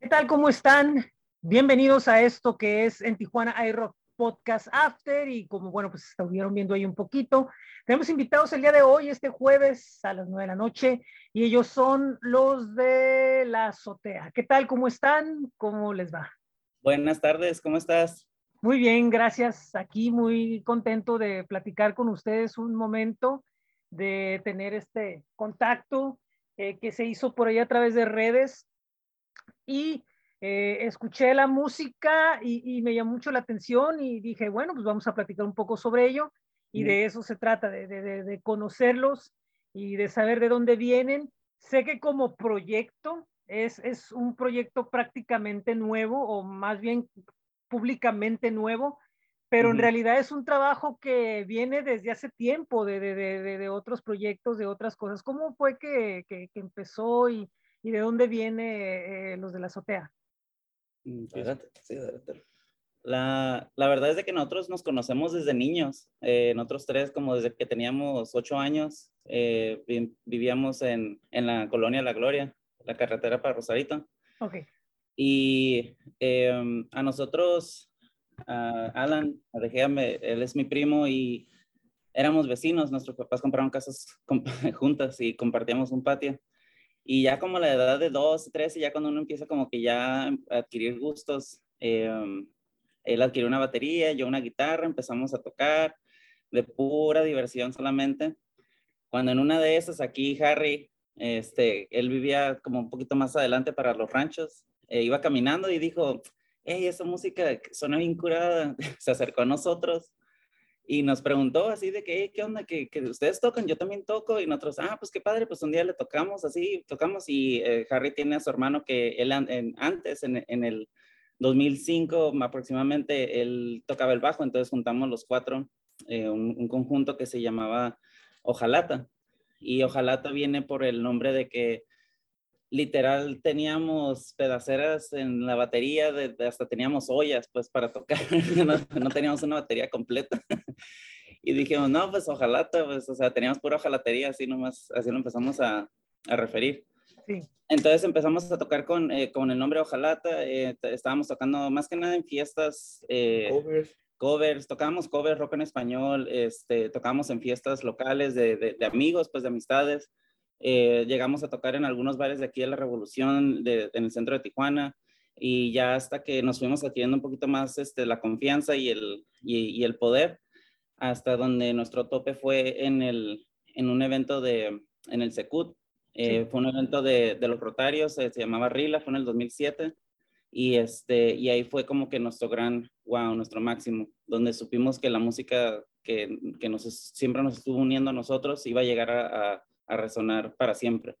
¿Qué tal? ¿Cómo están? Bienvenidos a esto que es en Tijuana iRock Podcast After y como bueno, pues estuvieron viendo ahí un poquito. Tenemos invitados el día de hoy, este jueves a las nueve de la noche y ellos son los de la azotea. ¿Qué tal? ¿Cómo están? ¿Cómo les va? Buenas tardes, ¿cómo estás? Muy bien, gracias. Aquí muy contento de platicar con ustedes un momento, de tener este contacto eh, que se hizo por ahí a través de redes y eh, escuché la música y, me llamó mucho la atención y dije, bueno, pues vamos a platicar un poco sobre ello y de eso se trata, de, de, de, conocerlos y de saber de dónde vienen. Sé que como proyecto es, es un proyecto prácticamente nuevo o más bien públicamente nuevo, pero en realidad es un trabajo que viene desde hace tiempo de, de, de, de otros proyectos, de otras cosas. ¿Cómo fue que, que, que empezó y, y, de dónde viene eh, los de la azotea? Mm, la, la, verdad es de que nosotros nos conocemos desde niños, eh, nosotros tres como desde que teníamos ocho años, eh, vivíamos en, en, la colonia La Gloria, la carretera para Rosarito. Ok. Y eh, a nosotros, a Alan, déjame, él es mi primo y éramos vecinos, nuestros papás compraron casas juntas y compartíamos un patio. Y ya como la edad de 12, 13, ya cuando uno empieza como que ya a adquirir gustos, eh, él adquirió una batería, yo una guitarra, empezamos a tocar de pura diversión solamente. Cuando en una de esas, aquí Harry, este, él vivía como un poquito más adelante para los ranchos, eh, iba caminando y dijo, hey, esa música suena bien curada, se acercó a nosotros y nos preguntó así de que, ¿qué onda? ¿Que, que ustedes tocan? Yo también toco. Y nosotros, ah, pues qué padre, pues un día le tocamos así, tocamos. Y eh, Harry tiene a su hermano que él en, antes, en, en, el 2005 aproximadamente, él tocaba el bajo, entonces juntamos los cuatro, eh, un, un, conjunto que se llamaba Ojalata. Y Ojalata viene por el nombre de que literal teníamos pedaceras en la batería, de, hasta teníamos ollas pues para tocar, no, teníamos una batería completa. y dijimos, no, pues ojalá, pues, o sea, teníamos pura ojalatería, así nomás, así lo empezamos a, a referir. Sí. Entonces empezamos a tocar con, eh, con el nombre Ojalata, eh, estábamos tocando más que nada en fiestas. Eh, covers. Covers, tocábamos covers, rock en español, este, tocábamos en fiestas locales de, de, de amigos, pues de amistades. Eh, llegamos a tocar en algunos bares de aquí de la Revolución, de, en el centro de Tijuana, y ya hasta que nos fuimos adquiriendo un poquito más este, la confianza y el, y, y el poder, hasta donde nuestro tope fue en, el, en un evento de, en el Secut. Eh, sí. Fue un evento de, de los Rotarios, eh, se llamaba Rila, fue en el 2007. Y, este, y ahí fue como que nuestro gran, wow, nuestro máximo, donde supimos que la música que, que nos, siempre nos estuvo uniendo a nosotros iba a llegar a, a a resonar para siempre.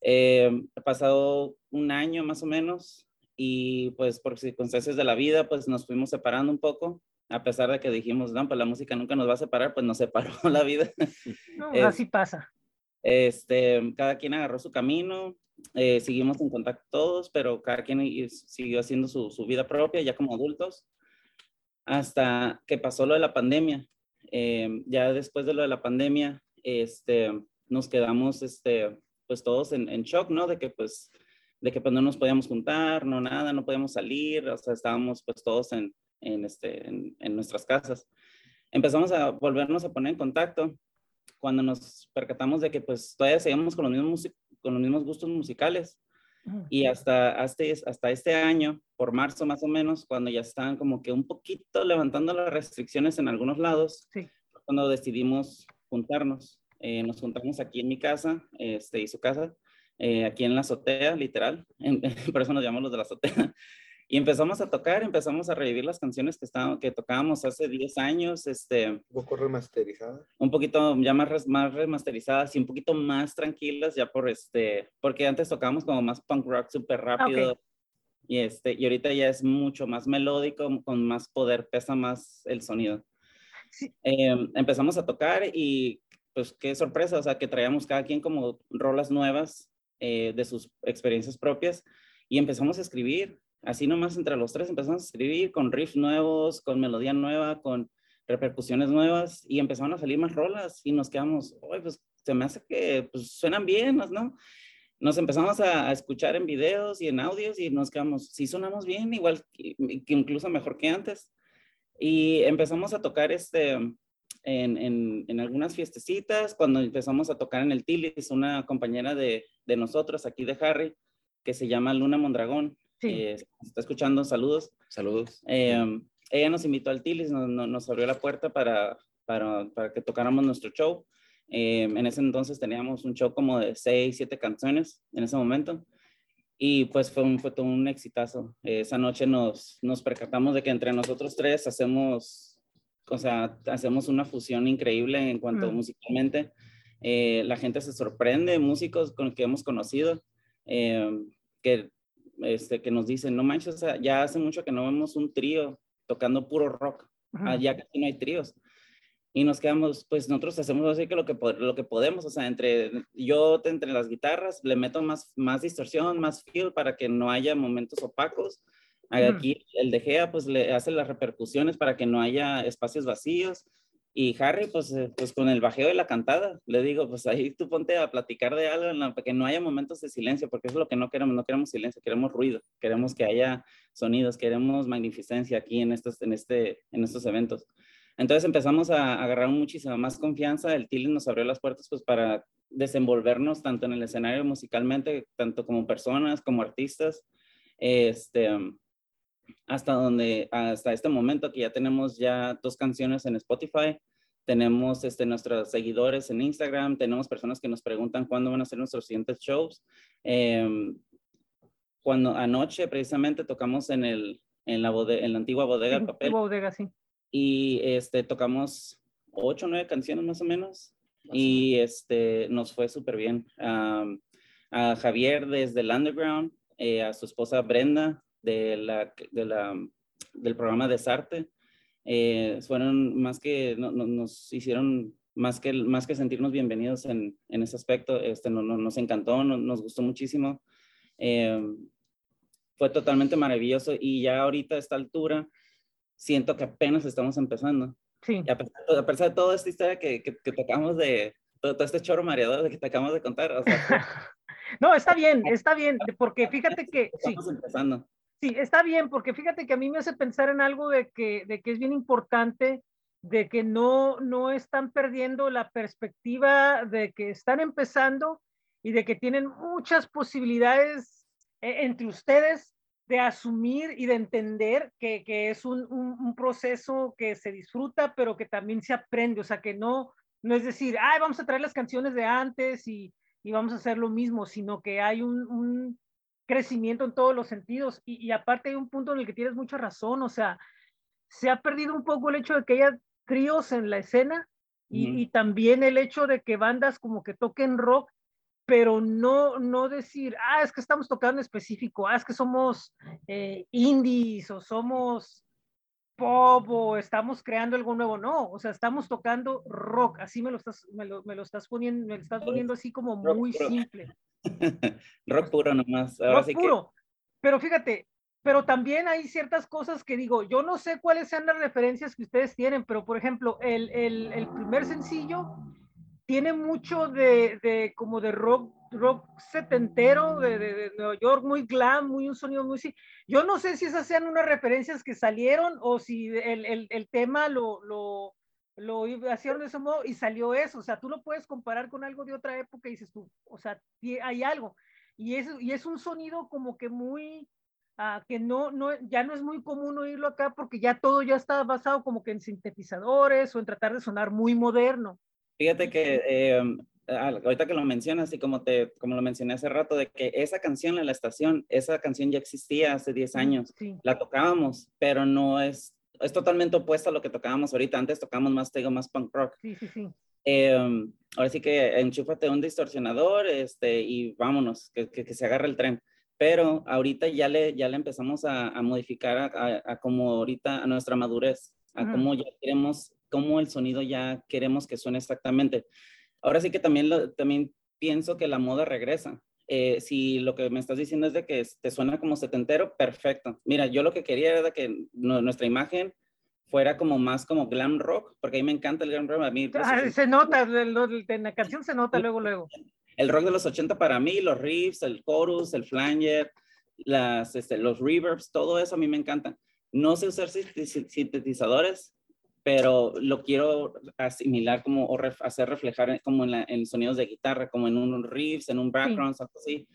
Eh, ha pasado un año más o menos y pues por circunstancias de la vida pues nos fuimos separando un poco, a pesar de que dijimos, no, pues la música nunca nos va a separar, pues nos separó la vida. No, es, así pasa. Este, cada quien agarró su camino, eh, seguimos en contacto todos, pero cada quien siguió haciendo su, su, vida propia ya como adultos, hasta que pasó lo de la pandemia. Eh, ya después de lo de la pandemia, este, nos quedamos, este, pues todos en, en, shock, ¿no? De que pues, de que pues no nos podíamos juntar, no nada, no podíamos salir, o sea, estábamos pues todos en, en este, en, en nuestras casas. Empezamos a volvernos a poner en contacto cuando nos percatamos de que pues todavía seguíamos con los mismos, con los mismos gustos musicales. Y hasta, hasta, hasta este año, por marzo más o menos, cuando ya estaban como que un poquito levantando las restricciones en algunos lados, sí. cuando decidimos juntarnos. Eh, nos juntamos aquí en mi casa este, y su casa, eh, aquí en la azotea, literal, en, por eso nos llamamos los de la azotea. Y empezamos a tocar, empezamos a revivir las canciones que, estábamos, que tocábamos hace 10 años. Este, un poco remasterizadas. Un poquito ya más, más remasterizadas y un poquito más tranquilas, ya por este, porque antes tocábamos como más punk rock súper rápido. Okay. Y, este, y ahorita ya es mucho más melódico, con más poder, pesa más el sonido. Sí. Eh, empezamos a tocar y pues qué sorpresa, o sea, que traíamos cada quien como rolas nuevas eh, de sus experiencias propias y empezamos a escribir, así nomás entre los tres empezamos a escribir con riffs nuevos, con melodía nueva, con repercusiones nuevas y empezaron a salir más rolas y nos quedamos, oye, pues se me hace que pues, suenan bien, ¿no? nos empezamos a, escuchar en videos y en audios y nos quedamos, sí sonamos bien, igual que, incluso mejor que antes. Y empezamos a tocar este, en, en, algunas fiestecitas, cuando empezamos a tocar en el Tilis, una compañera de, de nosotros aquí de Harry, que se llama Luna Mondragón, sí. Eh, está escuchando, saludos. Saludos. Eh, ella nos invitó al Tilis, nos, nos abrió la puerta para, para, para que tocáramos nuestro show. Eh, en ese entonces teníamos un show como de seis, siete canciones en ese momento. Y pues fue, un, fue todo un exitazo. esa noche nos, nos percatamos de que entre nosotros tres hacemos, o sea, hacemos una fusión increíble en cuanto mm. musicalmente. Eh, la gente se sorprende, músicos con los que hemos conocido, eh, que, este, que nos dicen, no manches, ya hace mucho que no vemos un trío tocando puro rock, ya casi no hay tríos y nos quedamos, pues nosotros hacemos así que lo que, lo que podemos, o sea, entre yo, entre las guitarras, le meto más, más distorsión, más feel para que no haya momentos opacos. Aquí el de Gea, pues le hace las repercusiones para que no haya espacios vacíos. Y Harry, pues, eh, pues con el bajeo de la cantada, le digo, pues ahí tú ponte a platicar de algo, para que no haya momentos de silencio, porque eso es lo que no queremos, no queremos silencio, queremos ruido, queremos que haya sonidos, queremos magnificencia aquí en estos, en este, en estos eventos. Entonces empezamos a, agarrar muchísima más confianza. El Tilly nos abrió las puertas pues para desenvolvernos tanto en el escenario musicalmente, tanto como personas, como artistas. Este, hasta donde, hasta este momento que ya tenemos ya dos canciones en Spotify, tenemos este, nuestros seguidores en Instagram, tenemos personas que nos preguntan cuándo van a ser nuestros siguientes shows. Em, cuando anoche precisamente tocamos en, el, en, la, en la antigua bodega de papel. Bodega, sí y este, tocamos ocho o nueve canciones más o menos y este, nos fue súper bien. a Javier desde el Underground, eh, a su esposa Brenda de la, de la, del programa de Sarte, eh, fueron más que, nos hicieron más que, más que sentirnos bienvenidos en, en ese aspecto, este, no, nos encantó, nos gustó muchísimo. Eh, fue totalmente maravilloso y ya ahorita a esta altura siento que apenas estamos empezando. Sí. Y a pesar, de toda esta historia que, que, que tocamos de, todo, este choro mareador que te acabamos de contar, o sea, no, está bien, está bien, porque fíjate que... Estamos sí. empezando. Sí, está bien, porque fíjate que a mí me hace pensar en algo de que, de que es bien importante, de que no, no están perdiendo la perspectiva de que están empezando y de que tienen muchas posibilidades eh, entre ustedes de asumir y de entender que, que es un, un, proceso que se disfruta, pero que también se aprende, o sea, que no, no es decir, ay, vamos a traer las canciones de antes y, y vamos a hacer lo mismo, sino que hay un, un crecimiento en todos los sentidos. Y, y, aparte hay un punto en el que tienes mucha razón, o sea, se ha perdido un poco el hecho de que haya tríos en la escena y, y también el hecho de que bandas como que toquen rock pero no, no decir, ah, es que estamos tocando en específico, ah, es que somos eh, indies o somos pop o estamos creando algo nuevo, no, o sea, estamos tocando rock, así me lo estás, me lo, me lo estás poniendo, me lo estás poniendo así como muy simple. rock puro nomás. rock puro, pero fíjate, pero también hay ciertas cosas que digo, yo no sé cuáles sean las referencias que ustedes tienen, pero por ejemplo, el, el, el primer sencillo tiene mucho de, de, como de rock, rock setentero de, de, Nueva York, muy glam, muy un sonido muy... Yo no sé si esas sean unas referencias que salieron o si el, el, el tema lo, lo, lo hicieron de ese modo y salió eso. O sea, tú lo puedes comparar con algo de otra época y dices tú, o sea, hay algo. Y es, y es un sonido como que muy... Uh, que no, no, ya no es muy común oírlo acá porque ya todo ya está basado como que en sintetizadores o en tratar de sonar muy moderno. Fíjate que eh, ahorita que lo mencionas y como, te, como lo mencioné hace rato, de que esa canción en la estación, esa canción ya existía hace 10 años, la tocábamos, pero no es, es totalmente opuesta a lo que tocábamos ahorita. Antes tocábamos más, te más punk rock. Sí, sí, sí. Eh, ahora sí que enchúfate un distorsionador este, y vámonos, que, que, se agarre el tren. Pero ahorita ya le, ya le empezamos a, a modificar a, a, como ahorita a nuestra madurez, a cómo ya queremos cómo el sonido ya queremos que suene exactamente. Ahora sí que también, también pienso que la moda regresa. Eh, si lo que me estás diciendo es de que te suena como setentero, perfecto. Mira, yo lo que quería era que nuestra imagen fuera como más como glam rock, porque a mí me encanta el glam rock. A mí, pues, ah, se nota, en la canción se nota luego, luego. el rock de los 80 para mí, los riffs, el chorus, el flanger, las, este, los reverbs, todo eso a mí me encanta. No sé usar sintetizadores, pero lo quiero asimilar como o hacer reflejar como en, en, sonidos de guitarra, como en un riffs, en un background, algo así.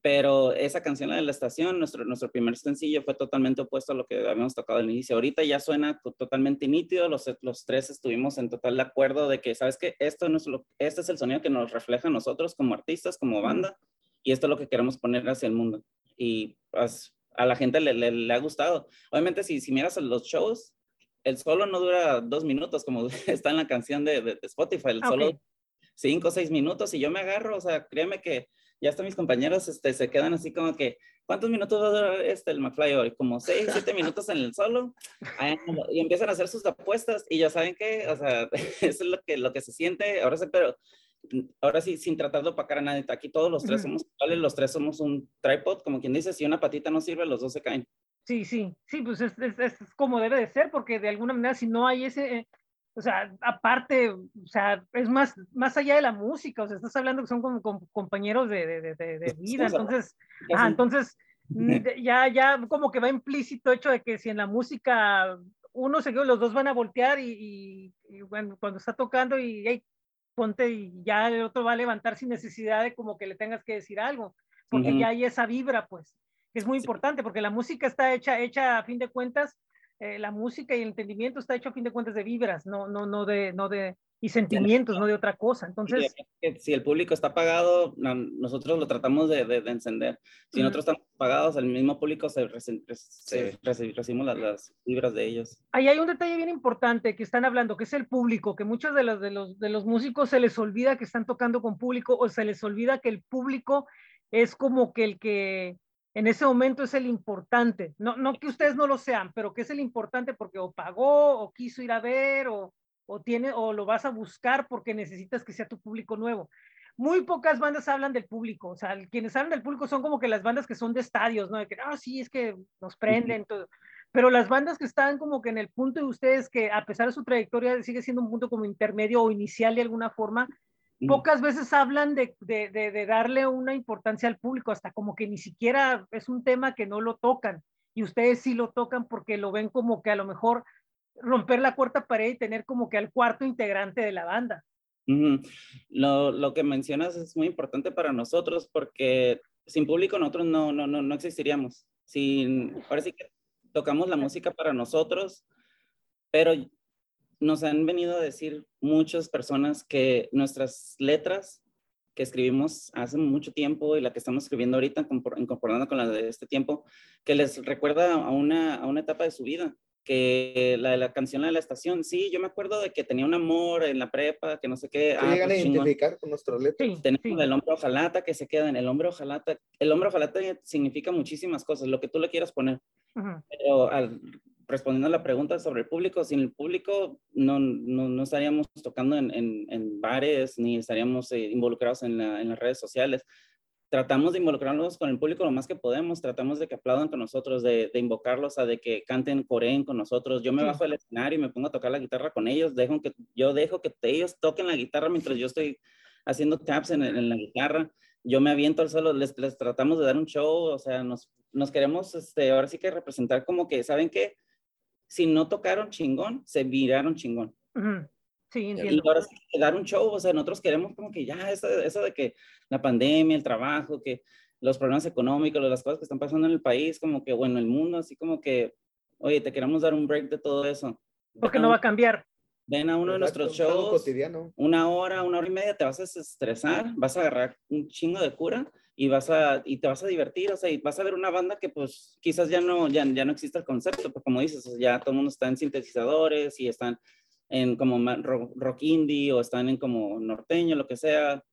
Pero esa canción, la de la estación, nuestro, nuestro primer sencillo fue totalmente opuesto a lo que habíamos tocado al inicio. Ahorita ya suena totalmente nítido, los, los tres estuvimos en total acuerdo de que, ¿sabes qué? Esto no es lo, este es el sonido que nos refleja a nosotros como artistas, como banda, y esto es lo que queremos poner hacia el mundo. Y pues, a la gente le, le, ha gustado. Obviamente, si, si miras los shows, el solo no dura dos minutos, como está en la canción de, de, Spotify, el solo cinco o seis minutos, y yo me agarro, o sea, créeme que ya hasta mis compañeros este, se quedan así como que, ¿cuántos minutos va a durar este, el McFly hoy? Como seis, siete minutos en el solo, y empiezan a hacer sus apuestas, y ya saben que, o sea, eso es lo que, lo que se siente, ahora sí, pero ahora sí, sin tratar de opacar a nadie, aquí todos los tres somos iguales, los tres somos un tripod, como quien dice, si una patita no sirve, los dos se caen. Sí, sí, sí, pues es, es, es, como debe de ser, porque de alguna manera si no hay ese, eh, o sea, aparte, o sea, es más, más allá de la música, o sea, estás hablando que son como, compañeros de, de, de, de, vida, entonces, ah, entonces ya, ya como que va implícito hecho de que si en la música uno se los dos van a voltear y, y, bueno, cuando está tocando y hey, ponte y ya el otro va a levantar sin necesidad de como que le tengas que decir algo, porque ya hay esa vibra, pues es muy importante porque la música está hecha, hecha a fin de cuentas, eh, la música y el entendimiento está hecho a fin de cuentas de vibras, no, no, no de, no de, y sentimientos, no de otra cosa. Entonces, si el público está pagado, nosotros lo tratamos de, de, encender. Si nosotros estamos pagados, el mismo público se, recibimos las, las, vibras de ellos. Ahí hay un detalle bien importante que están hablando, que es el público, que muchos de los, de los, de los músicos se les olvida que están tocando con público o se les olvida que el público es como que el que en ese momento es el importante. No, no que ustedes no lo sean, pero que es el importante porque o pagó o quiso ir a ver o, o, tiene, o lo vas a buscar porque necesitas que sea tu público nuevo. Muy pocas bandas hablan del público, o sea, quienes hablan del público son como que las bandas que son de estadios, ¿no? De que, ah, sí, es que nos prenden, todo. Pero las bandas que están como que en el punto de ustedes, que a pesar de su trayectoria sigue siendo un punto como intermedio o inicial de alguna forma, Pocas veces hablan de, de, de, darle una importancia al público, hasta como que ni siquiera es un tema que no lo tocan. Y ustedes sí lo tocan porque lo ven como que a lo mejor romper la cuarta pared y tener como que al cuarto integrante de la banda. lo, lo, que mencionas es muy importante para nosotros porque sin público nosotros no, no, no, no existiríamos. Sin, ahora sí que tocamos la música para nosotros, pero nos han venido a decir muchas personas que nuestras letras que escribimos hace mucho tiempo y la que estamos escribiendo ahorita, incorporando con la de este tiempo, que les recuerda a una, a una etapa de su vida, que la de la canción la de la estación, sí, yo me acuerdo de que tenía un amor en la prepa, que no sé qué. Ah, llegan pues a identificar con nuestras letras? Tenemos el hombre ojalata que se queda en el hombre ojalata. El hombre ojalata significa muchísimas cosas, lo que tú le quieras poner. Pero al respondiendo a la pregunta sobre el público, sin el público no, no, no estaríamos tocando en, en, bares ni estaríamos eh, involucrados en, en, las redes sociales. Tratamos de involucrarnos con el público lo más que podemos, tratamos de que aplaudan con nosotros, de, de invocarlos a de que canten, coreen con nosotros. Yo me bajo del escenario y me pongo a tocar la guitarra con ellos, dejo que, yo dejo que ellos toquen la guitarra mientras yo estoy haciendo taps en, en la guitarra yo me aviento al solo, les, les, tratamos de dar un show, o sea, nos, nos queremos, este, ahora sí que representar como que, ¿saben qué? Si no tocaron chingón, se viraron chingón. Sí, entiendo. Y ahora sí, dar un show, o sea, nosotros queremos como que ya eso, eso de que la pandemia, el trabajo, que los problemas económicos, las cosas que están pasando en el país, como que, bueno, el mundo, así como que, oye, te queremos dar un break de todo eso. Porque no va a cambiar. Ven a uno de nuestros shows, una hora, una hora y media, te vas a estresar, vas a agarrar un chingo de cura y vas a y te vas a divertir, o sea, y vas a ver una banda que pues quizás ya no ya, ya no existe el concepto, porque como dices, ya todo el mundo está en sintetizadores y están en como rock, indie o están en como norteño, lo que sea.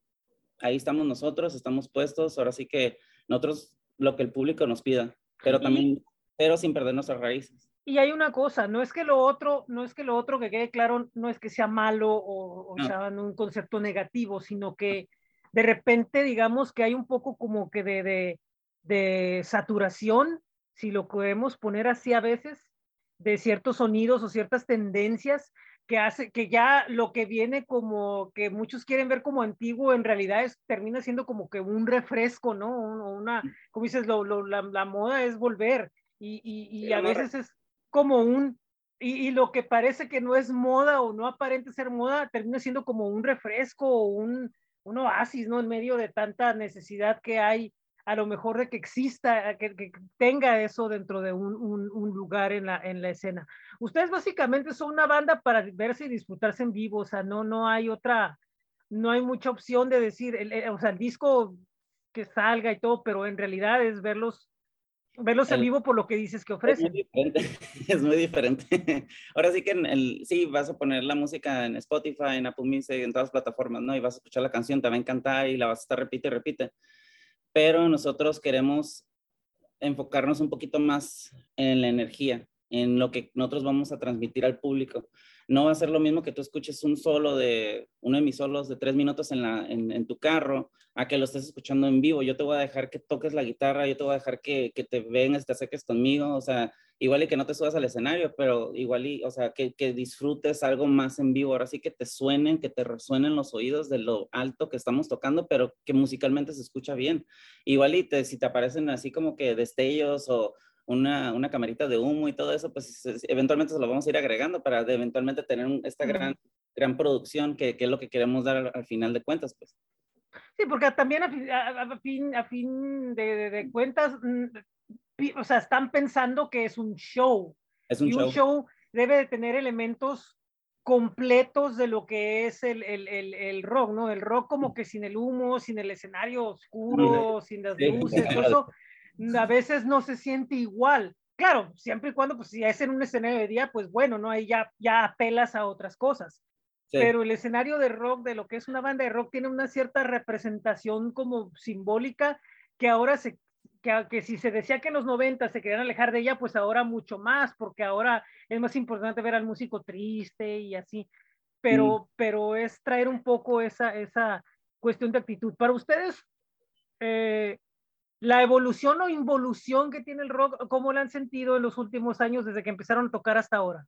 Ahí estamos nosotros, estamos puestos, ahora sí que nosotros lo que el público nos pida, pero también pero sin perder nuestras raíces. Y hay una cosa, no es que lo otro, no es que lo otro que quede claro, no es que sea malo o, o sea un concepto negativo, sino que de repente digamos que hay un poco como que de, de, saturación, si lo podemos poner así a veces, de ciertos sonidos o ciertas tendencias, que hace, que ya lo que viene como, que muchos quieren ver como antiguo, en realidad es, termina siendo como que un refresco, ¿no? Una, como dices, lo, lo, la, la, moda es volver y, y, y a veces es como un, y, y, lo que parece que no es moda o no aparente ser moda, termina siendo como un refresco o un, un oasis, ¿no? En medio de tanta necesidad que hay a lo mejor de que exista, que, que tenga eso dentro de un, un, lugar en la, en la escena. Ustedes básicamente son una banda para verse y disfrutarse en vivo, o sea, no, no hay otra, no hay mucha opción de decir, el, el, o sea, el disco que salga y todo, pero en realidad es verlos verlos en vivo por lo que dices que ofrecen. Es muy diferente. Es muy diferente. Ahora sí que en el, sí, vas a poner la música en Spotify, en Apple Music, en todas las plataformas, ¿no? Y vas a escuchar la canción, te va a encantar y la vas a estar repite y repite pero nosotros queremos enfocarnos un poquito más en la energía, en lo que nosotros vamos a transmitir al público. No va a ser lo mismo que tú escuches un solo de, uno de mis solos de tres minutos en, la, en, tu carro, a que lo estés escuchando en vivo. Yo te voy a dejar que toques la guitarra, yo te voy a dejar que, que te vengas, te acerques conmigo, o sea, igual y que no te subas al escenario, pero igual y, o sea, que, que, disfrutes algo más en vivo, ahora sí que te suenen, que te resuenen los oídos de lo alto que estamos tocando, pero que musicalmente se escucha bien. Igual y te, si te aparecen así como que destellos o una, una camarita de humo y todo eso, pues eventualmente se lo vamos a ir agregando para eventualmente tener esta gran, gran producción que, que es lo que queremos dar al, al, final de cuentas, pues. Sí, porque también a fin, a, fin, a fin de, de, de cuentas, mm, o sea, están pensando que es un show. Es un y show. un show debe de tener elementos completos de lo que es el, el, el, el, rock, ¿no? El rock como que sin el humo, sin el escenario oscuro, sí. sin las luces, sí. eso a veces no se siente igual. Claro, siempre y cuando, pues si es en un escenario de día, pues bueno, ¿no? Ahí ya, ya apelas a otras cosas. Sí. Pero el escenario de rock, de lo que es una banda de rock, tiene una cierta representación como simbólica que ahora se, que, que, si se decía que en los 90 se querían alejar de ella, pues ahora mucho más, porque ahora es más importante ver al músico triste y así, pero, mm. pero es traer un poco esa, esa cuestión de actitud. Para ustedes, eh, la evolución o involución que tiene el rock, ¿cómo la han sentido en los últimos años desde que empezaron a tocar hasta ahora?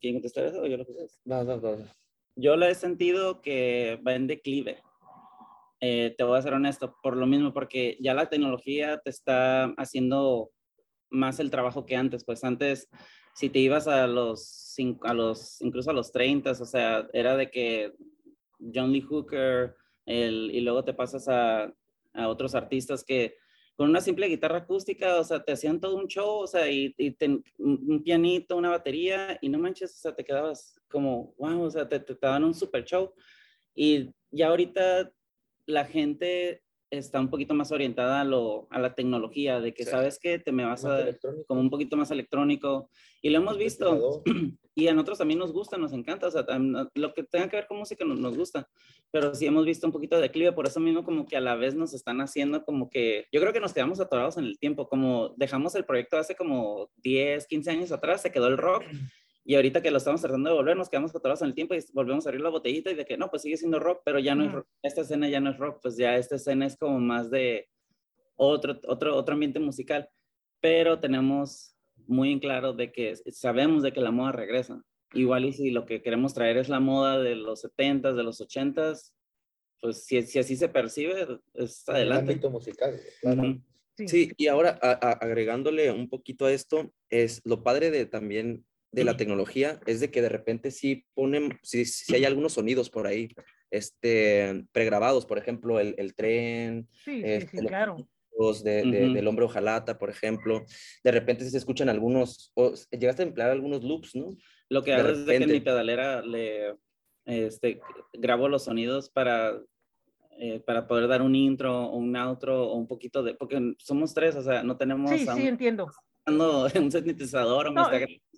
¿Quién contestar eso o yo lo que no, no, no. Yo la he sentido que va en declive eh, te voy a ser honesto, por lo mismo, porque ya la tecnología te está haciendo más el trabajo que antes, pues antes, si te ibas a los, a los incluso a los 30, o sea, era de que John Lee Hooker, el, y luego te pasas a, a, otros artistas que con una simple guitarra acústica, o sea, te hacían todo un show, o sea, y, y un pianito, una batería, y no manches, o sea, te quedabas como, wow, o sea, te, te, te daban un super show. Y ya ahorita la gente está un poquito más orientada a, lo, a la tecnología, de que sí. sabes que te me vas a como un poquito más electrónico. Y lo hemos visto. Y a nosotros también nos gusta, nos encanta. O sea, lo que tenga que ver con música nos, nos, gusta. Pero sí hemos visto un poquito de declive, por eso mismo como que a la vez nos están haciendo como que, yo creo que nos quedamos atorados en el tiempo, como dejamos el proyecto hace como 10, 15 años atrás, se quedó el rock y ahorita que lo estamos tratando de volver, nos quedamos atorados en el tiempo y volvemos a abrir la botellita y de que no, pues sigue siendo rock, pero ya no es rock. Esta escena ya no es rock, pues ya esta escena es como más de otro, otro, otro ambiente musical. Pero tenemos muy en claro de que sabemos de que la moda regresa. Igual y si lo que queremos traer es la moda de los 70s, de los 80s, pues si, si así se percibe, es adelante. El ámbito musical, claro. Uh -huh. Sí. sí, y ahora a, a, agregándole un poquito a esto, es lo padre de también de la tecnología es de que de repente sí ponen, sí, sí hay algunos sonidos por ahí, este, pregrabados, por ejemplo, el, el tren, sí, este, sí, sí, claro. De, de, uh -huh. del hombre ojalata, por ejemplo. De repente se escuchan algunos, o llegaste a emplear algunos loops, ¿no? Lo que hago es de que en mi pedalera le este, grabo los sonidos para, eh, para poder dar un intro un outro o un poquito de, porque somos tres, o sea, no tenemos... Sí, sí, entiendo. Un sintetizador o no,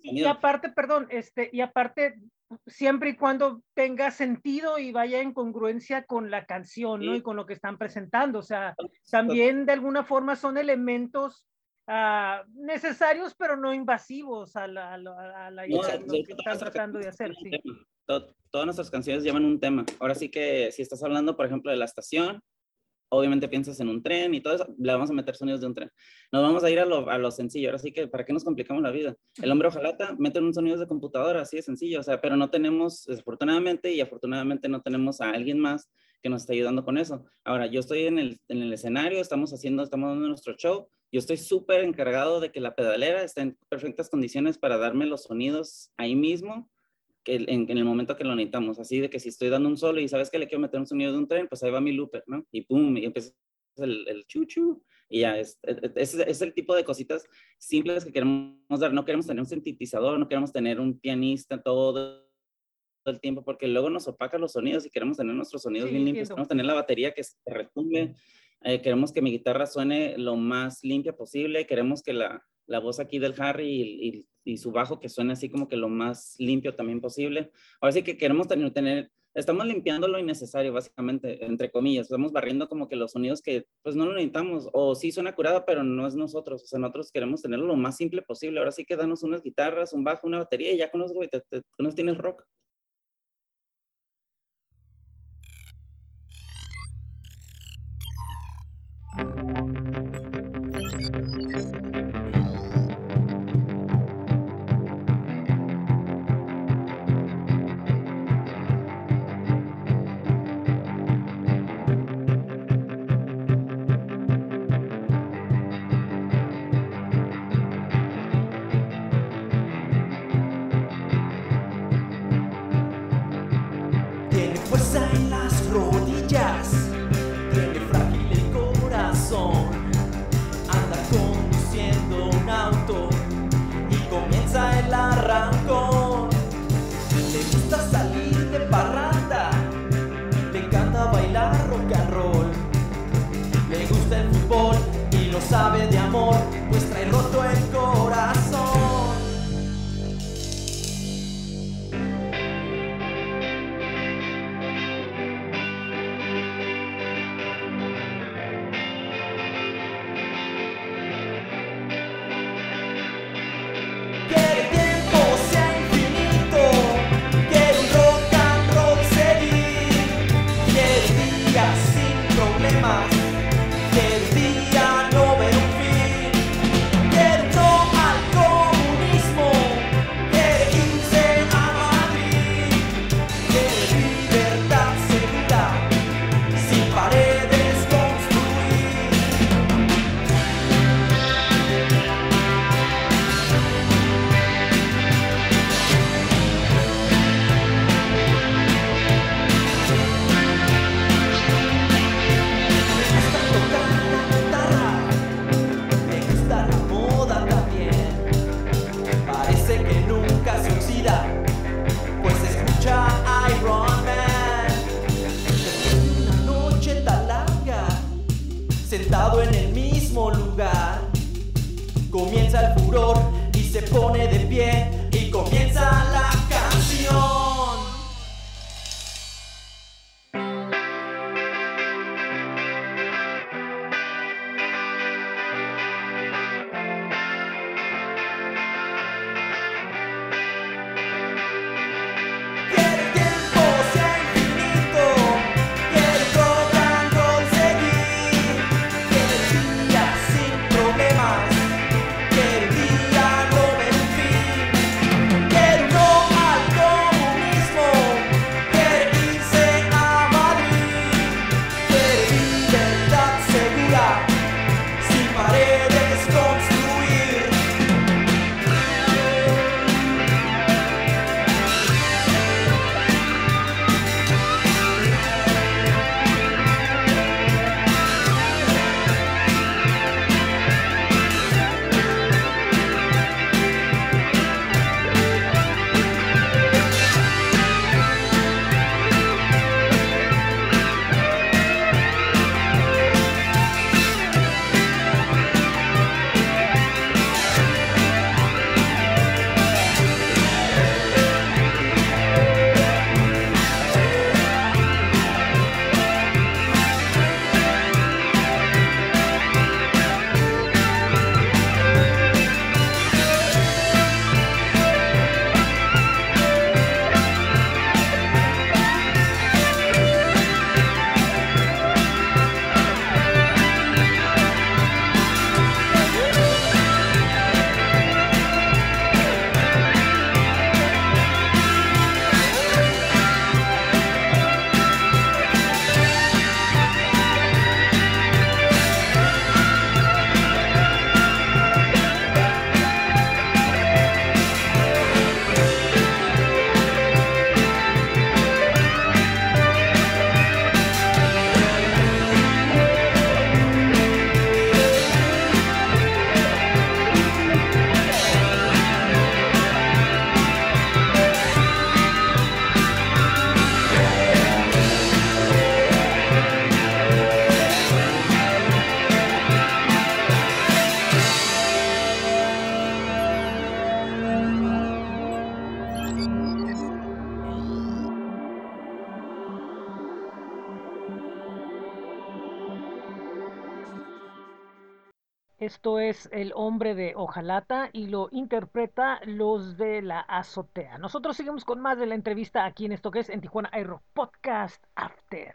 y aparte, perdón, este, y aparte, siempre y cuando tenga sentido y vaya en congruencia con la canción, sí. ¿no? Y con lo que están presentando. O sea, también de alguna forma son elementos uh, necesarios, pero no invasivos a la, a la, a la no, idea, lo que están tratando de hacer. Sí. Todas nuestras canciones llevan un tema. Ahora sí que si estás hablando, por ejemplo, de la estación, obviamente piensas en un tren y todo eso, le vamos a meter sonidos de un tren. Nos vamos a ir a lo, a lo sencillo, ahora sí que, ¿para qué nos complicamos la vida? El hombre ojalata, meten un sonido de computadora, así de sencillo, o sea, pero no tenemos, desafortunadamente y afortunadamente no tenemos a alguien más que nos esté ayudando con eso. Ahora, yo estoy en el, en el escenario, estamos haciendo, estamos dando nuestro show, yo estoy súper encargado de que la pedalera esté en perfectas condiciones para darme los sonidos ahí mismo, que en, en, el momento que lo necesitamos. Así de que si estoy dando un solo y sabes que le quiero meter un sonido de un tren, pues ahí va mi looper, ¿no? Y pum, y empieza el, el chuchu. Y ya, es, es, es, el tipo de cositas simples que queremos dar. No queremos tener un sintetizador, no queremos tener un pianista todo el tiempo, porque luego nos opaca los sonidos y queremos tener nuestros sonidos sí, bien limpios. Queremos tener la batería que se retumbe. Eh, queremos que mi guitarra suene lo más limpia posible. Queremos que la, la voz aquí del Harry y, y, y, su bajo que suene así como que lo más limpio también posible. Ahora sí que queremos tener, estamos limpiando lo innecesario básicamente, entre comillas, estamos barriendo como que los sonidos que pues no lo necesitamos, o sí suena curada, pero no es nosotros, o sea, nosotros queremos tenerlo lo más simple posible. Ahora sí que danos unas guitarras, un bajo, una batería y ya con eso, con eso tienes rock. Es El hombre de Ojalata y lo interpreta los de la azotea. Nosotros seguimos con más de la entrevista aquí en esto que es en Tijuana Aero Podcast After.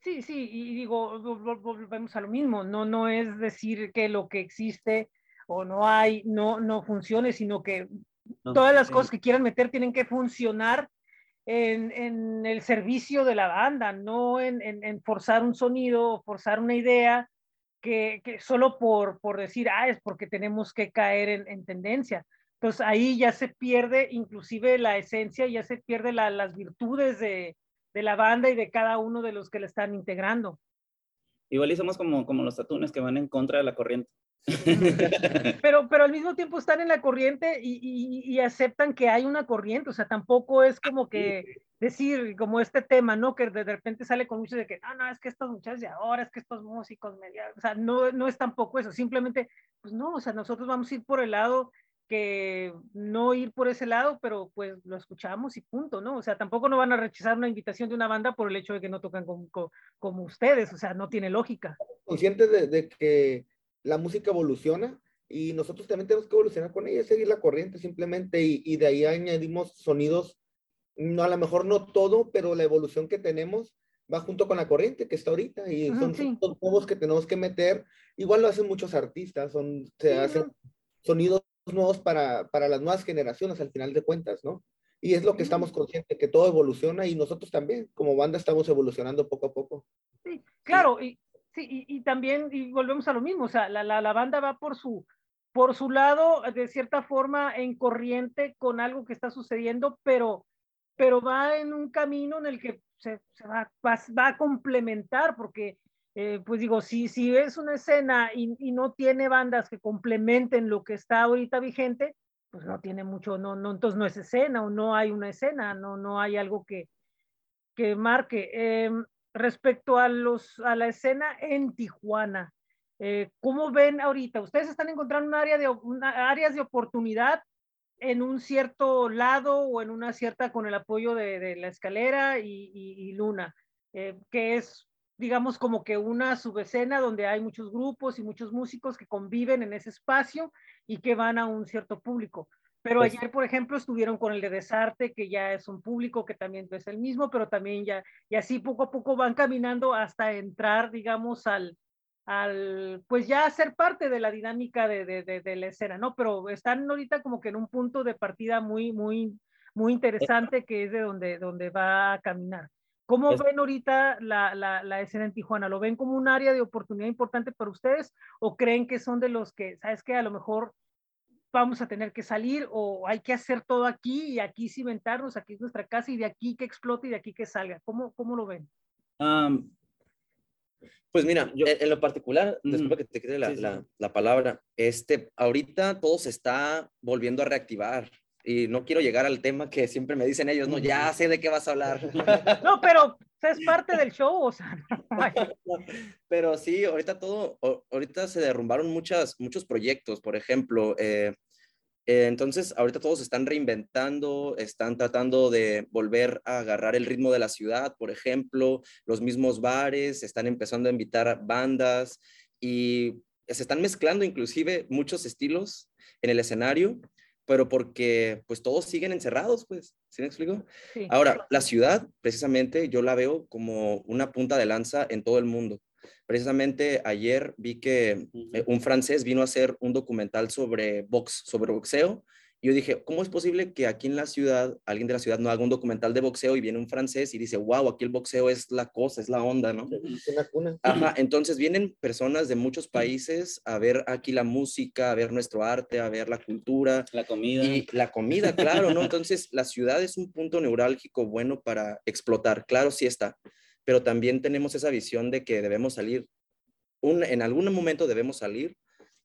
Sí, sí, y digo, volvemos a lo mismo, no, no es decir que lo que existe o no hay, no, no funcione, sino que No, todas las sí. cosas que quieran meter tienen que funcionar en, en el servicio de la banda, no en, en- en forzar un sonido, o forzar una idea, que, solo por, por decir, ah, es porque tenemos que caer en, en tendencia. Entonces ahí ya se pierde inclusive la esencia, ya se pierde la- las virtudes de, de la banda y de cada uno de los que la están integrando. Igual somos como, como los atunes que van en contra de la corriente. pero, pero al mismo tiempo están en la corriente y, y- y aceptan que hay una corriente, o sea, tampoco es como que decir, como este tema, ¿no? Que de repente sale con muchos de que, ah, no, es que estos muchachos de ahora, es que estos músicos, media, o sea, no, no es tampoco eso, simplemente, pues no, o sea, nosotros vamos a ir por el lado que no ir por ese lado, pero pues lo escuchamos y punto, ¿no? O sea, tampoco no van a rechazar una invitación de una banda por el hecho de que no tocan como, como, como ustedes, o sea, no tiene lógica. conscientes de, de que la música evoluciona y nosotros también tenemos que evolucionar con ella, seguir la corriente simplemente y, y de ahí añadimos sonidos, no a lo mejor no todo, pero la evolución que tenemos va junto con la corriente que está ahorita y son sí. sonidos nuevos que tenemos que meter. Igual lo hacen muchos artistas, son, se Sí, hacen ¿no? sonidos nuevos para, para las nuevas generaciones al final de cuentas, ¿no? Y es lo que estamos conscientes, que todo evoluciona y nosotros también, como banda, estamos evolucionando poco a poco. Sí, claro, y, sí, y, y también, y volvemos a lo mismo, o sea, la, la, la banda va por su, por su lado, de cierta forma, en corriente con algo que está sucediendo, pero, pero va en un camino en el que se, se va, va, va a complementar, porque, eh, pues digo, si, si es una escena y, y no tiene bandas que complementen lo que está ahorita vigente, pues no tiene mucho, no, no, entonces no es escena o no hay una escena, no, no hay algo que, que marque. Eh, respecto a, los, a la escena en Tijuana, eh, ¿cómo ven ahorita? ¿Ustedes están encontrando un área de, una, áreas de oportunidad en un cierto lado o en una cierta con el apoyo de, la escalera y Luna, eh, que es, digamos, como que una subescena donde hay muchos grupos y muchos músicos que conviven en ese espacio y que van a un cierto público? Pero Pues- ayer, por ejemplo, estuvieron con el de Desarte, que ya es un público que también es el mismo, pero también ya, y así poco a poco van caminando hasta entrar, digamos, al, al pues ya ser parte de la dinámica de, de, de, de la escena, ¿no? Pero están ahorita como que en un punto de partida muy, muy, muy interesante que es de donde, donde va a caminar. ¿Cómo Es- ven ahorita la, la, la escena en Tijuana? ¿Lo ven como un área de oportunidad importante para ustedes o creen que son de los que, sabes que a lo mejor vamos a tener que salir o hay que hacer todo aquí y aquí cimentarnos, aquí es nuestra casa y de aquí que explote y de aquí que salga. ¿Cómo, cómo lo ven? Um, Pues mira, Yo- en, en lo particular, Ujú. disculpa que te quede la, Sí, sí, la- la palabra, este, ahorita todo se está volviendo a reactivar y no quiero llegar al tema que siempre me dicen ellos, no, ya sé de qué vas a hablar. No, pero sea, es parte del show, o sea, no Pero sí, ahorita todo, ahorita se derrumbaron muchas, muchos proyectos, por ejemplo. eh, eh, entonces, ahorita todos se están reinventando, están tratando de volver a agarrar el ritmo de la ciudad, por ejemplo, los mismos bares, están empezando a invitar bandas y se están mezclando inclusive muchos estilos en el escenario, pero porque pues todos siguen encerrados, pues, ¿sí me explico? sí. Ahora, la ciudad, precisamente, yo la veo como una punta de lanza en todo el mundo. Precisamente ayer vi que eh, un francés vino a hacer un documental sobre box, sobre boxeo. Y yo dije, ¿cómo es posible que aquí en la ciudad, alguien de la ciudad no haga un documental de boxeo y viene un francés y dice, wow, aquí el boxeo es la cosa, es la onda, ¿no? Es una cuna. Ajá, entonces vienen personas de muchos países a ver aquí la música, a ver nuestro arte, a ver la cultura, la comida. y la comida, claro, ¿no? Entonces, la ciudad es un punto neurálgico bueno para explotar, claro, sí está, pero también tenemos esa visión de que debemos salir, un, en algún momento debemos salir,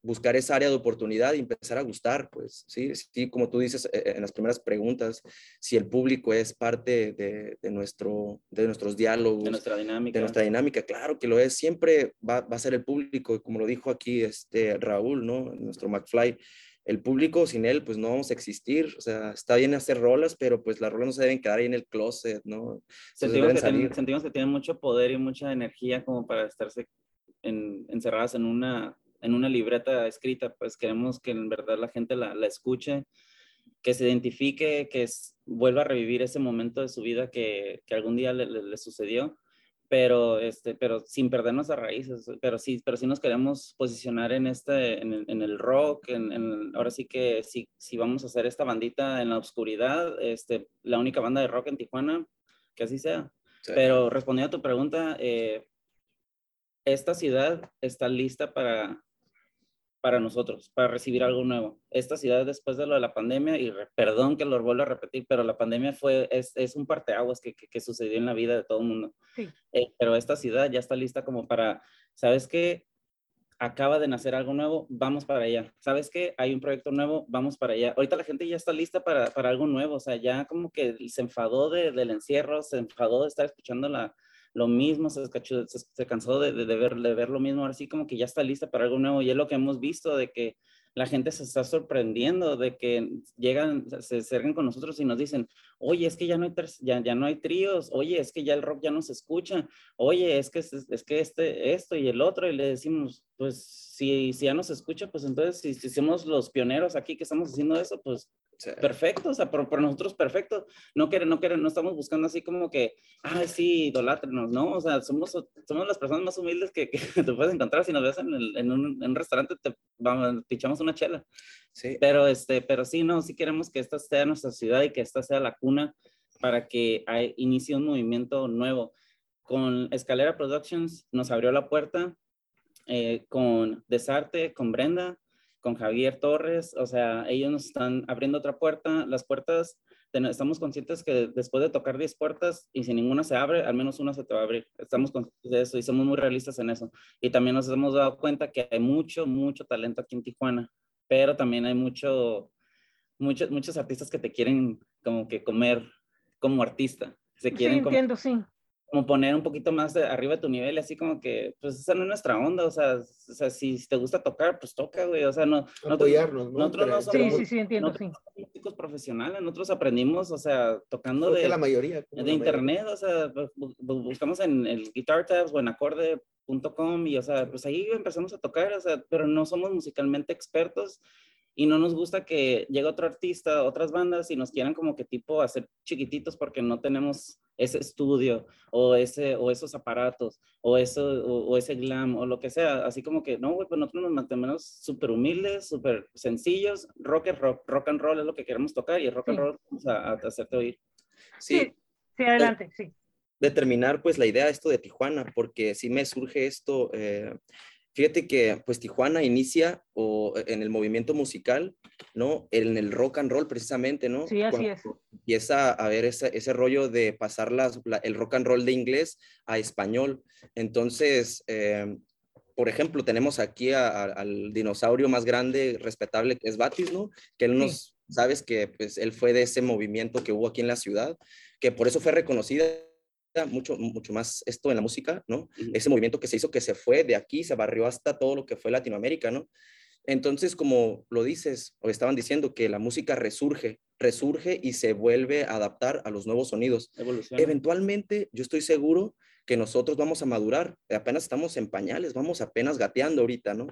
buscar esa área de oportunidad y empezar a gustar, pues, sí, sí, como tú dices eh, en las primeras preguntas, si el público es parte de, de nuestro, de nuestros diálogos, de nuestra dinámica. de nuestra dinámica, claro que lo es, siempre va, va, a ser el público, como lo dijo aquí este Raúl, ¿no? Nuestro McFly, el público sin él, pues no vamos a existir, o sea, está bien hacer rolas, pero pues las rolas no se deben quedar ahí en el closet, ¿no? sentimos, deben que tienen, sentimos que tienen mucho poder y mucha energía como para estarse en- encerradas en una en una libreta escrita, pues queremos que en verdad la gente la, la escuche, que se identifique, que es, vuelva a revivir ese momento de su vida que, que algún día le, le- le sucedió, pero, este, pero sin perdernos a raíces, pero sí, pero sí nos queremos posicionar en, este, en, el, en el rock, en, en- ahora sí que si, si vamos a hacer esta bandita en la oscuridad, este, la única banda de rock en Tijuana, que así sea. Sí. Pero respondiendo a tu pregunta, eh, esta ciudad está lista para, para nosotros, para recibir algo nuevo. Esta ciudad después de lo de la pandemia, y re- perdón que lo vuelvo a repetir, pero la pandemia fue, es, es un parteaguas que, que, que sucedió en la vida de todo el mundo. Sí. Eh, pero esta ciudad ya está lista como para, ¿sabes qué? Acaba de nacer algo nuevo, vamos para allá. ¿Sabes qué? Hay un proyecto nuevo, vamos para allá. Ahorita la gente ya está lista para, para algo nuevo, o sea, ya como que se enfadó de- del encierro, se enfadó de estar escuchando la, lo mismo, se, se, se cansó de, de, de ver, de ver lo mismo, ahora sí como que ya está lista para algo nuevo y es lo que hemos visto de que la gente se está sorprendiendo de que llegan, se acercan con nosotros y nos dicen, oye, es que ya no hay, ya, ya no hay tríos, oye, es que ya el rock ya no se escucha, oye, es que, es, es que este, esto y el otro, y le decimos, pues si, si ya no se escucha, pues entonces si, si somos los pioneros aquí que estamos haciendo eso, pues Sí. perfecto, o sea, por, por nosotros perfecto. No queremos, no queremos, no estamos buscando así como que, ay, sí, idolátrenos, ¿no? O sea, somos, somos las personas más humildes que, que te puedes encontrar. Si nos ves en, el- en un, en un restaurante, te vamos, pichamos una chela. Sí. Pero, este, pero sí, no, sí queremos que esta sea nuestra ciudad y que esta sea la cuna para que hay- inicie un movimiento nuevo. Con Escalera Productions nos abrió la puerta, eh, con Desarte, con Brenda, con Javier Torres, o sea, ellos nos están abriendo otra puerta. Las puertas, estamos conscientes que después de tocar 10 puertas y si ninguna se abre, al menos una se te va a abrir. Estamos conscientes de eso y somos muy realistas en eso. Y también nos hemos dado cuenta que hay mucho, mucho talento aquí en Tijuana, pero también hay mucho, muchos muchos artistas que te quieren como que comer como artista. Se Sí, quieren como, entiendo, sí. Como poner un poquito más de arriba de tu nivel, así como que, pues esa no es nuestra onda, o sea, o sea si, si te gusta tocar, pues toca, güey, o sea, no, Apoyarnos, ¿no? nosotros no somos- Sí, sí, sí, entiendo, nosotros sí. no somos músicos profesionales, nosotros aprendimos, o sea, tocando Creo de, la mayoría. de la mayoría. internet, o sea, bu- buscamos en el Guitar Tabs o en acorde.com y, o sea, pues ahí empezamos a tocar, o sea, pero no somos musicalmente expertos y no nos gusta que llegue otro artista, otras bandas y nos quieran como que tipo hacer chiquititos porque no tenemos ese estudio o, ese, o esos aparatos o, eso, o, o ese glam o lo que sea, así como que no, güey, pues nosotros nos mantenemos súper humildes, súper sencillos, rock es rock, rock and roll es lo que queremos tocar y el rock and Sí. roll vamos a, a hacerte oír. Sí, Sí, sí, adelante, sí. determinar pues la idea esto de Tijuana, porque si me surge esto, eh, fíjate que pues Tijuana inicia o, en el movimiento musical, ¿no? En el rock and roll precisamente, ¿no? Sí, así Cuando es. Empieza a ver ese, ese rollo de pasar las, la- el rock and roll de inglés a español. Entonces, eh, por ejemplo, tenemos aquí a- a- al dinosaurio más grande, respetable, que es Batis, ¿no? Que él Sí. nos, sabes que pues él fue de ese movimiento que hubo aquí en la ciudad, que por eso fue reconocida mucho, mucho más esto en la música, ¿no? Ese movimiento que se hizo, que se fue de aquí, se barrió hasta todo lo que fue Latinoamérica, ¿no? Entonces, como lo dices, o estaban diciendo que la música resurge, resurge y se vuelve a adaptar a los nuevos sonidos. Eventualmente, yo estoy seguro que nosotros vamos a madurar. Apenas estamos en pañales, vamos apenas gateando ahorita, ¿no?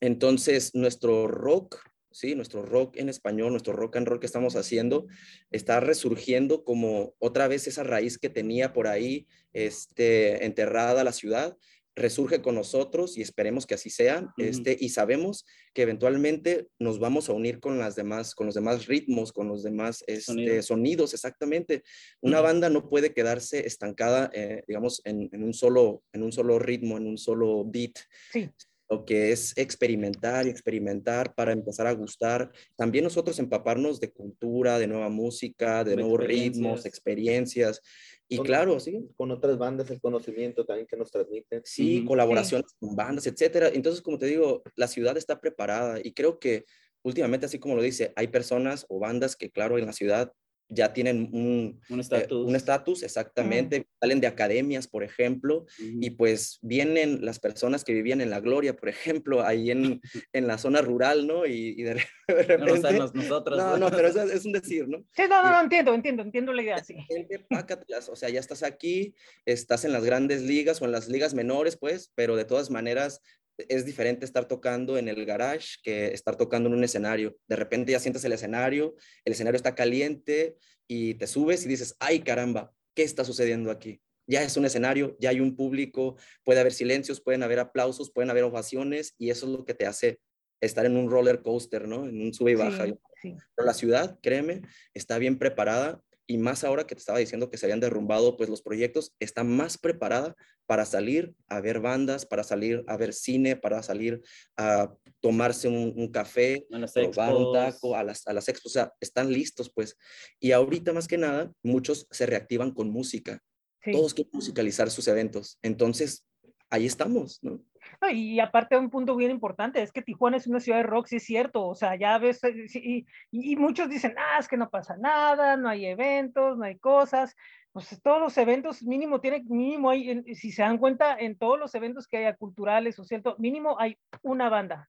Entonces, nuestro rock, sí, nuestro rock en español, nuestro rock and roll que estamos haciendo, está resurgiendo como otra vez esa raíz que tenía por ahí, este, enterrada la ciudad, resurge con nosotros y esperemos que así sea, este, y sabemos que eventualmente nos vamos a unir con las demás, con los demás ritmos, con los demás este, Sonidos. sonidos, exactamente. Una banda no puede quedarse estancada, eh, digamos, en, en un solo, en un solo ritmo, en un solo beat. Sí. Lo que es experimentar y experimentar para empezar a gustar. También nosotros empaparnos de cultura, de nueva música, de De nuevos ritmos, experiencias. Y Con- claro, sí, Con otras bandas, el conocimiento también que nos transmiten. Sí, colaboraciones con bandas, etcétera. Entonces, como te digo, la ciudad está preparada y creo que últimamente, así como lo dice, hay personas o bandas que, claro, en la ciudad ya tienen un Un eh, estatus. un estatus, exactamente, salen de academias, por ejemplo, Ujú. y pues vienen las personas que vivían en la gloria, por ejemplo, ahí en, en la zona rural, ¿no? Y, y de, re- de No, repente... o sea, nos- nosotros. No, no, pero eso es, es un decir, ¿no? Sí, no, no, no, entiendo, entiendo, entiendo la idea, sí. O sea, ya estás aquí, estás en las grandes ligas o en las ligas menores, pues, pero de todas maneras es diferente estar tocando en el garage que estar tocando en un escenario. De repente ya sientes el escenario, el escenario está caliente y te subes y dices, ay caramba, ¿qué está sucediendo aquí? Ya es un escenario, ya hay un público, puede haber silencios, pueden haber aplausos, pueden haber ovaciones y eso es lo que te hace estar en un roller coaster, ¿no? En un sube y baja. Sí, sí. Pero la ciudad, créeme, está bien preparada y más ahora que te estaba diciendo que se habían derrumbado pues los proyectos, está más preparada para salir a ver bandas, para salir a ver cine, para salir a tomarse un, un café, A las probar un expos. taco, a las, a las expos, o sea, están listos pues. Y ahorita más que nada, muchos se reactivan con música, Sí. todos quieren musicalizar sus eventos, entonces ahí estamos, ¿no? No, y aparte un punto bien importante es que Tijuana es una ciudad de rock, sí es cierto, o sea, ya ves, eh, y, y muchos dicen, ah, es que no pasa nada, no hay eventos, no hay cosas, pues todos los eventos mínimo tiene, mínimo hay, si se dan cuenta, en todos los eventos que haya culturales o cierto, mínimo hay una banda,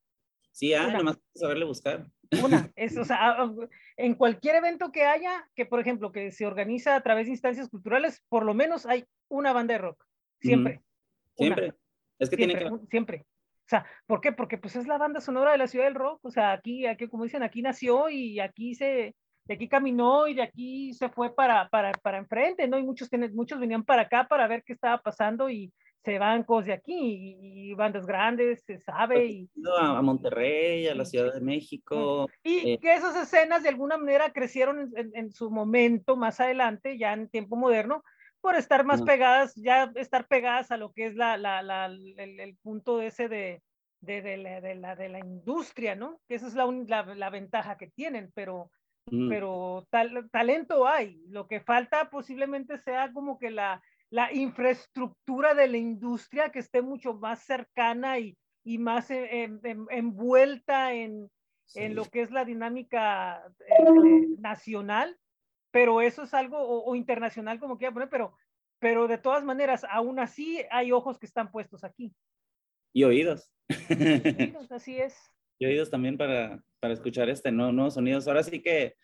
Sí, ah, Una. nomás saberle buscar. una, es, o sea, ah, ah, en cualquier evento que haya, que por ejemplo, que se organiza a través de instancias culturales, por lo menos hay una banda de rock, siempre. Siempre. Es que tiene siempre, que... un- siempre. O sea, ¿por qué? Porque pues es la banda sonora de la ciudad del rock, o sea, aquí, aquí como dicen, aquí nació y aquí se, de aquí caminó y de aquí se fue para, para, para enfrente, ¿no? Y muchos, muchos venían para acá para ver qué estaba pasando y se van cosas de aquí y, y bandas grandes, se sabe y, a, Monterrey, a la. Ciudad de México. y Eh. que esas escenas de alguna manera crecieron en, en- en su momento más adelante, ya en tiempo moderno, por estar más pegadas, ya estar pegadas a lo que es la, la, la- el, el punto ese de, de, de la, de, la, de la industria, ¿no? Que esa es la, la, ventaja que tienen, pero, Mm, pero tal, talento hay. Lo que falta posiblemente sea como que la, la infraestructura de la industria que esté mucho más cercana y, y más en- en- en- envuelta en, en lo que es la dinámica este, nacional, pero eso es algo, o, o internacional como quiera poner, pero, pero de todas maneras, aún así hay ojos que están puestos aquí. Y oídos. Sí, pues, así es. y oídos también para, para escuchar este nuevo, nuevos sonidos. Ahora sí que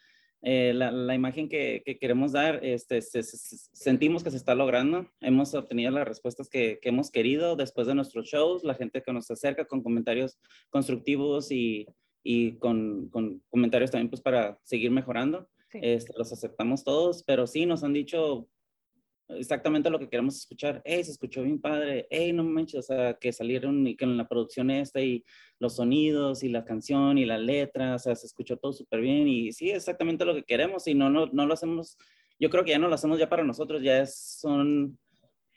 eh, la, la imagen que, que queremos dar, este, se- se- sentimos que se está logrando. Hemos obtenido las respuestas que, que hemos querido después de nuestros shows, la gente que nos acerca con comentarios constructivos y, y con, con comentarios también pues para seguir mejorando. Sí. Este, los aceptamos todos, pero sí nos han dicho exactamente lo que queremos escuchar. Hey, se escuchó bien padre. Hey, no manches, o sea, que salieron y que en la producción esta y los sonidos y la canción y la letra, o sea, se escuchó todo súper bien y sí, exactamente lo que queremos y no, no, no lo hacemos, yo creo que ya no lo hacemos ya para nosotros, ya es- son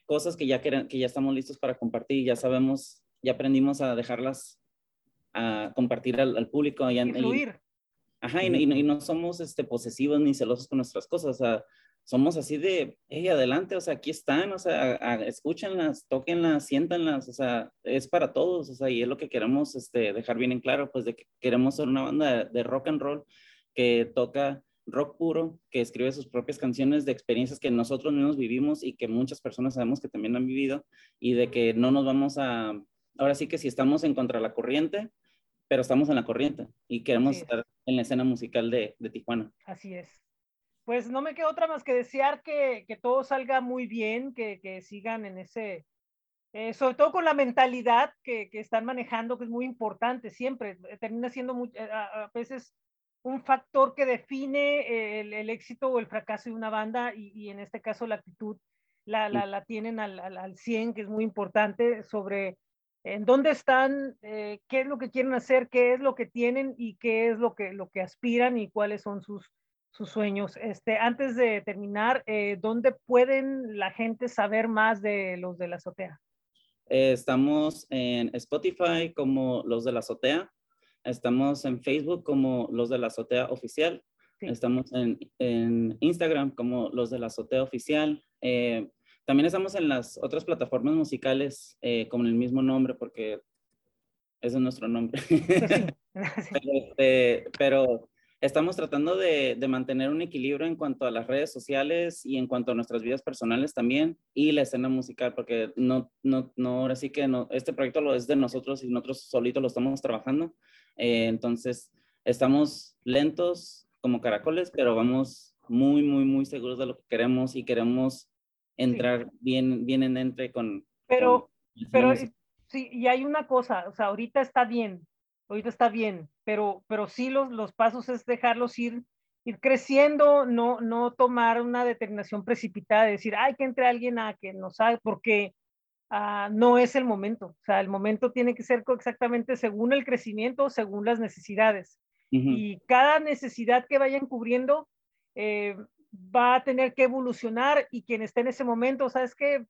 cosas que ya, quere- que ya estamos listos para compartir, ya sabemos, ya aprendimos a dejarlas, a compartir al, al público. Y- Influir. Ajá, y, no- y no- y no somos este, posesivos ni celosos con nuestras cosas, o sea, somos así de, hey, adelante, o sea, aquí están, o sea, a- a- escúchenlas, tóquenlas, siéntanlas, o sea, es para todos, o sea, y es lo que queremos este, dejar bien en claro, pues de que queremos ser una banda de, rock and roll que toca rock puro, que escribe sus propias canciones de experiencias que nosotros mismos vivimos y que muchas personas sabemos que también han vivido, y de que no nos vamos a, ahora sí que si estamos en contra la corriente, pero estamos en la corriente y queremos estar en la escena musical de, de Tijuana. Así es. Pues no me queda otra más que desear que, que todo salga muy bien, que, que sigan en ese, eh, sobre todo con la mentalidad que, que están manejando, que es muy importante siempre. eh, Termina siendo muy- eh, a, a veces un factor que define eh, el, el éxito o el fracaso de una banda y, y en este caso la actitud la, la, la tienen al, al, al 100, que es muy importante, sobre en dónde están, eh, qué es lo que quieren hacer, qué es lo que tienen y qué es lo que, lo que aspiran y cuáles son sus, sus sueños. Este, antes de terminar, eh, ¿dónde pueden la gente saber más de los de la azotea? Eh, estamos en Spotify como Los de la Azotea, estamos en Facebook como Los de la Azotea Oficial, Sí. estamos en, en Instagram como Los de la Azotea Oficial. Eh, también estamos en las otras plataformas musicales eh, con el mismo nombre porque ese es nuestro nombre. Sí. Pero, este, pero estamos tratando de, de mantener un equilibrio en cuanto a las redes sociales y en cuanto a nuestras vidas personales también y la escena musical, porque no, no, no ahora sí que no, este proyecto lo es de nosotros y nosotros solitos lo estamos trabajando. Eh, entonces, estamos lentos como caracoles, pero vamos muy, muy, muy seguros de lo que queremos y queremos entrar bien, bien en entre con... Pero, con pero sí, y hay una cosa, o sea, ahorita está bien, ahorita está bien, pero, pero sí los, los pasos es dejarlos ir, ir creciendo, no, no tomar una determinación precipitada, de decir, ay, que entre alguien a que no sabe, porque ah, no es el momento. O sea, el momento tiene que ser exactamente según el crecimiento, según las necesidades. Y cada necesidad que vayan cubriendo eh, va a tener que evolucionar y quien esté en ese momento, ¿sabes qué?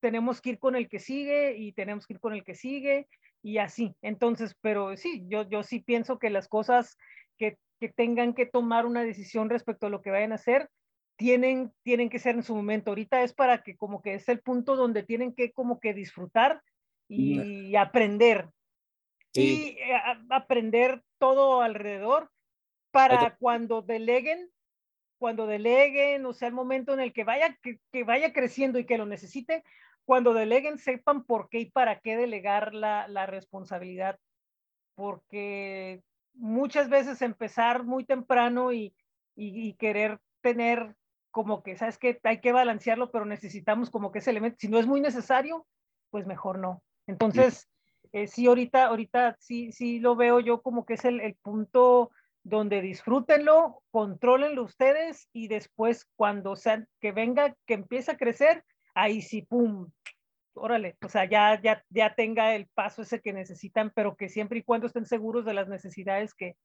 Tenemos que ir con el que sigue y tenemos que ir con el que sigue y así. Entonces, pero sí, yo, yo sí pienso que las cosas que, que tengan que tomar una decisión respecto a lo que vayan a hacer, tienen, tienen que ser en su momento. Ahorita es para que como que es el punto donde tienen que como que disfrutar y aprender. Sí. Y eh, a- aprender todo alrededor para Otra- cuando deleguen, cuando deleguen, o sea, el momento en el que vaya, que, que vaya creciendo y que lo necesite, cuando deleguen sepan por qué y para qué delegar la, la responsabilidad. Porque muchas veces empezar muy temprano y, y, y querer tener como que, ¿sabes que Hay que balancearlo, pero necesitamos como que ese elemento. Si no es muy necesario, pues mejor no. Entonces, eh, sí, ahorita, ahorita sí, sí lo veo yo como que es el, el punto donde disfrútenlo, contrólenlo ustedes y después cuando sean, que venga, que empiece a crecer, ahí sí, pum, órale, o sea, ya, ya, ya tenga el paso ese que necesitan, pero que siempre y cuando estén seguros de las necesidades que,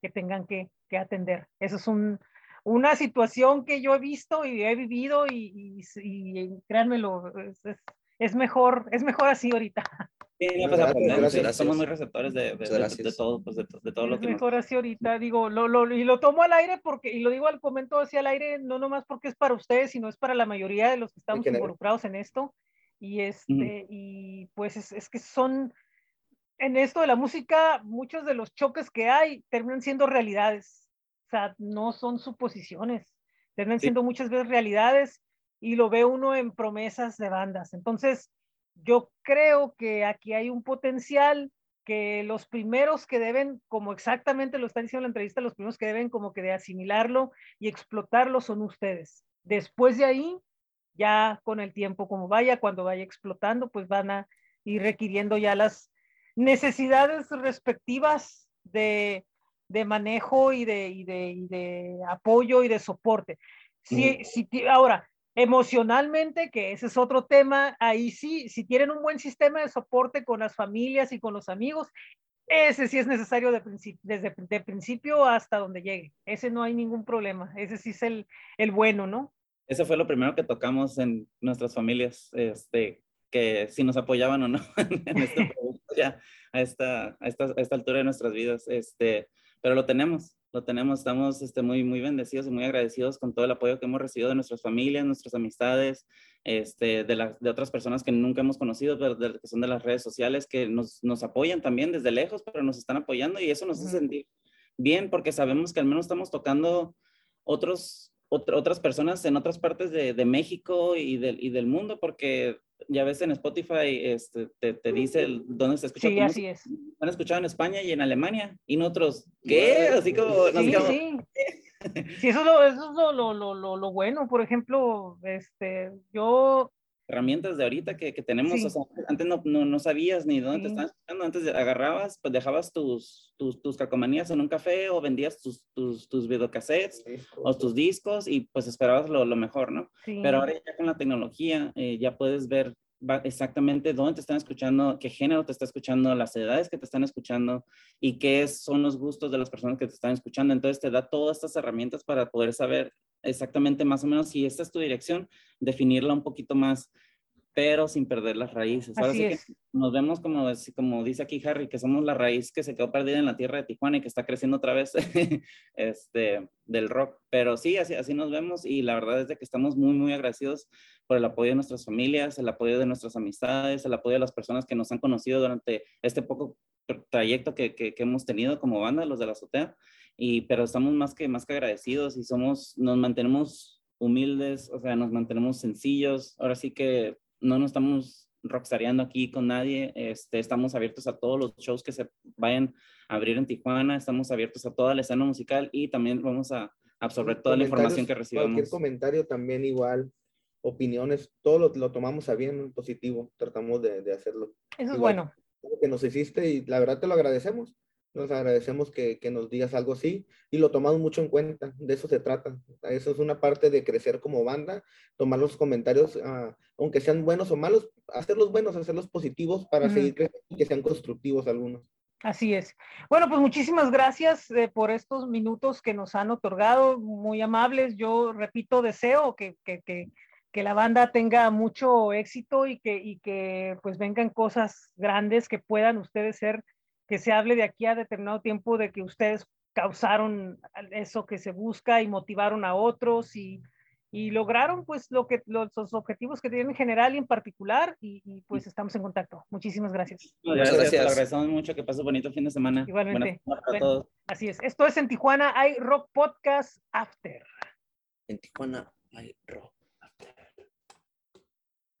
que tengan que, que atender. Eso es un, una situación que yo he visto y he vivido y, y, y créanmelo, es, es, es, mejor, es mejor así ahorita. Sí, no, pues aprendemos, gracias. somos muy receptores de, de, de- de todo, pues de, to- de todo lo que nos... mejor así ahorita, digo, lo, lo, y lo tomo al aire porque, y lo digo al comento así al aire, no nomás porque es para ustedes, sino es para la mayoría de los que estamos involucrados en esto. Y este, y pues es, es que son, en esto de la música, muchos de los choques que hay terminan siendo realidades. O sea, no son suposiciones, terminan Sí. siendo muchas veces realidades y lo ve uno en promesas de bandas. Entonces, yo creo que aquí hay un potencial que los primeros que deben, como exactamente lo está diciendo en la entrevista, los primeros que deben como que de asimilarlo y explotarlo son ustedes. Después de ahí, ya con el tiempo como vaya, cuando vaya explotando, pues van a ir requiriendo ya las necesidades respectivas de, de manejo y de, y, de, y de apoyo y de soporte. Si, si, ti- ahora, emocionalmente, que ese es otro tema, ahí sí, si tienen un buen sistema de soporte con las familias y con los amigos, ese sí es necesario de desde de principio hasta donde llegue. Ese no hay ningún problema. Ese sí es el, el bueno, ¿no? Eso fue lo primero que tocamos en nuestras familias, este, que si nos apoyaban o no en este proyecto ya a esta, a esta, a esta altura de nuestras vidas, este, pero lo tenemos, lo tenemos, estamos este, muy, muy bendecidos y muy agradecidos con todo el apoyo que hemos recibido de nuestras familias, nuestras amistades, este, de, las de otras personas que nunca hemos conocido, pero de- que son de las redes sociales, que nos, nos apoyan también desde lejos, pero nos están apoyando y eso nos hace sentir bien porque sabemos que al menos estamos tocando otros, otra- otras personas en otras partes de, de México y del, y del mundo, porque ya ves en Spotify este, te, te dice el- dónde se escucha Sí, tu así música. es. Han escuchado en España y en Alemania y nosotros, ¿qué? Así como Sí, quedamos, sí. Sí, eso es lo, eso es lo, lo, lo bueno. Por ejemplo, este, yo, herramientas de ahorita que, que tenemos, Sí. o sea, antes no, no, no sabías ni dónde te Sí. estaban escuchando, antes de- agarrabas, pues dejabas tus, tus, tus calcomanías en un café o vendías tus, tus, tus videocassettes o tus discos y pues esperabas lo, lo mejor, ¿no? sí, Pero ahora ya con la tecnología eh, ya puedes ver exactamente dónde te están escuchando, qué género te está escuchando, las edades que te están escuchando y qué son los gustos de las personas que te están escuchando. Entonces te da todas estas herramientas para poder saber exactamente más o menos si esta es tu dirección, definirla un poquito más, pero sin perder las raíces. Ahora Así sí que nos vemos como, como dice aquí Harry, que somos la raíz que se quedó perdida en la tierra de Tijuana y que está creciendo otra vez este, del rock. Pero sí, así, así nos vemos y la verdad es de que estamos muy, muy agradecidos por el apoyo de nuestras familias, el apoyo de nuestras amistades, el apoyo de las personas que nos han conocido durante este poco tr- trayecto que, que, que hemos tenido como banda, los de la azotea. Y, pero estamos más que, más que agradecidos y somos, nos mantenemos humildes, o sea, nos mantenemos sencillos. Ahora sí que no nos estamos rockstareando aquí con nadie. Este, estamos abiertos a todos los shows que se vayan a abrir en Tijuana. Estamos abiertos a toda la escena musical y también vamos a absorber toda la información que Comentarios, Cualquier recibamos. comentario también igual. opiniones, todo lo, lo tomamos a bien, positivo, tratamos de, de hacerlo. Eso es bueno. que nos hiciste y la verdad te lo agradecemos. Nos agradecemos que, que nos digas algo así y lo tomamos mucho en cuenta. De eso se trata. Eso es una parte de crecer como banda, tomar los comentarios, ah, aunque sean buenos o malos, hacerlos buenos, hacerlos positivos para Ujú. seguir creciendo y que sean constructivos algunos. Así es. Bueno, pues muchísimas gracias eh, por estos minutos que nos han otorgado, muy amables. Yo repito, deseo que, que, que, que la banda tenga mucho éxito y que, y que pues vengan cosas grandes que puedan ustedes ser, que se hable de aquí a determinado tiempo de que ustedes causaron eso que se busca y motivaron a otros y, y lograron pues lo que los, los objetivos que tienen en general y en particular y, y, pues estamos en contacto. Muchísimas gracias. Muchas gracias. Gracias. agradecemos mucho. Que pases bonito fin de semana. Igualmente. Buenas Bueno. Así es. Esto es en Tijuana hay Rock Podcast After. En Tijuana hay rock.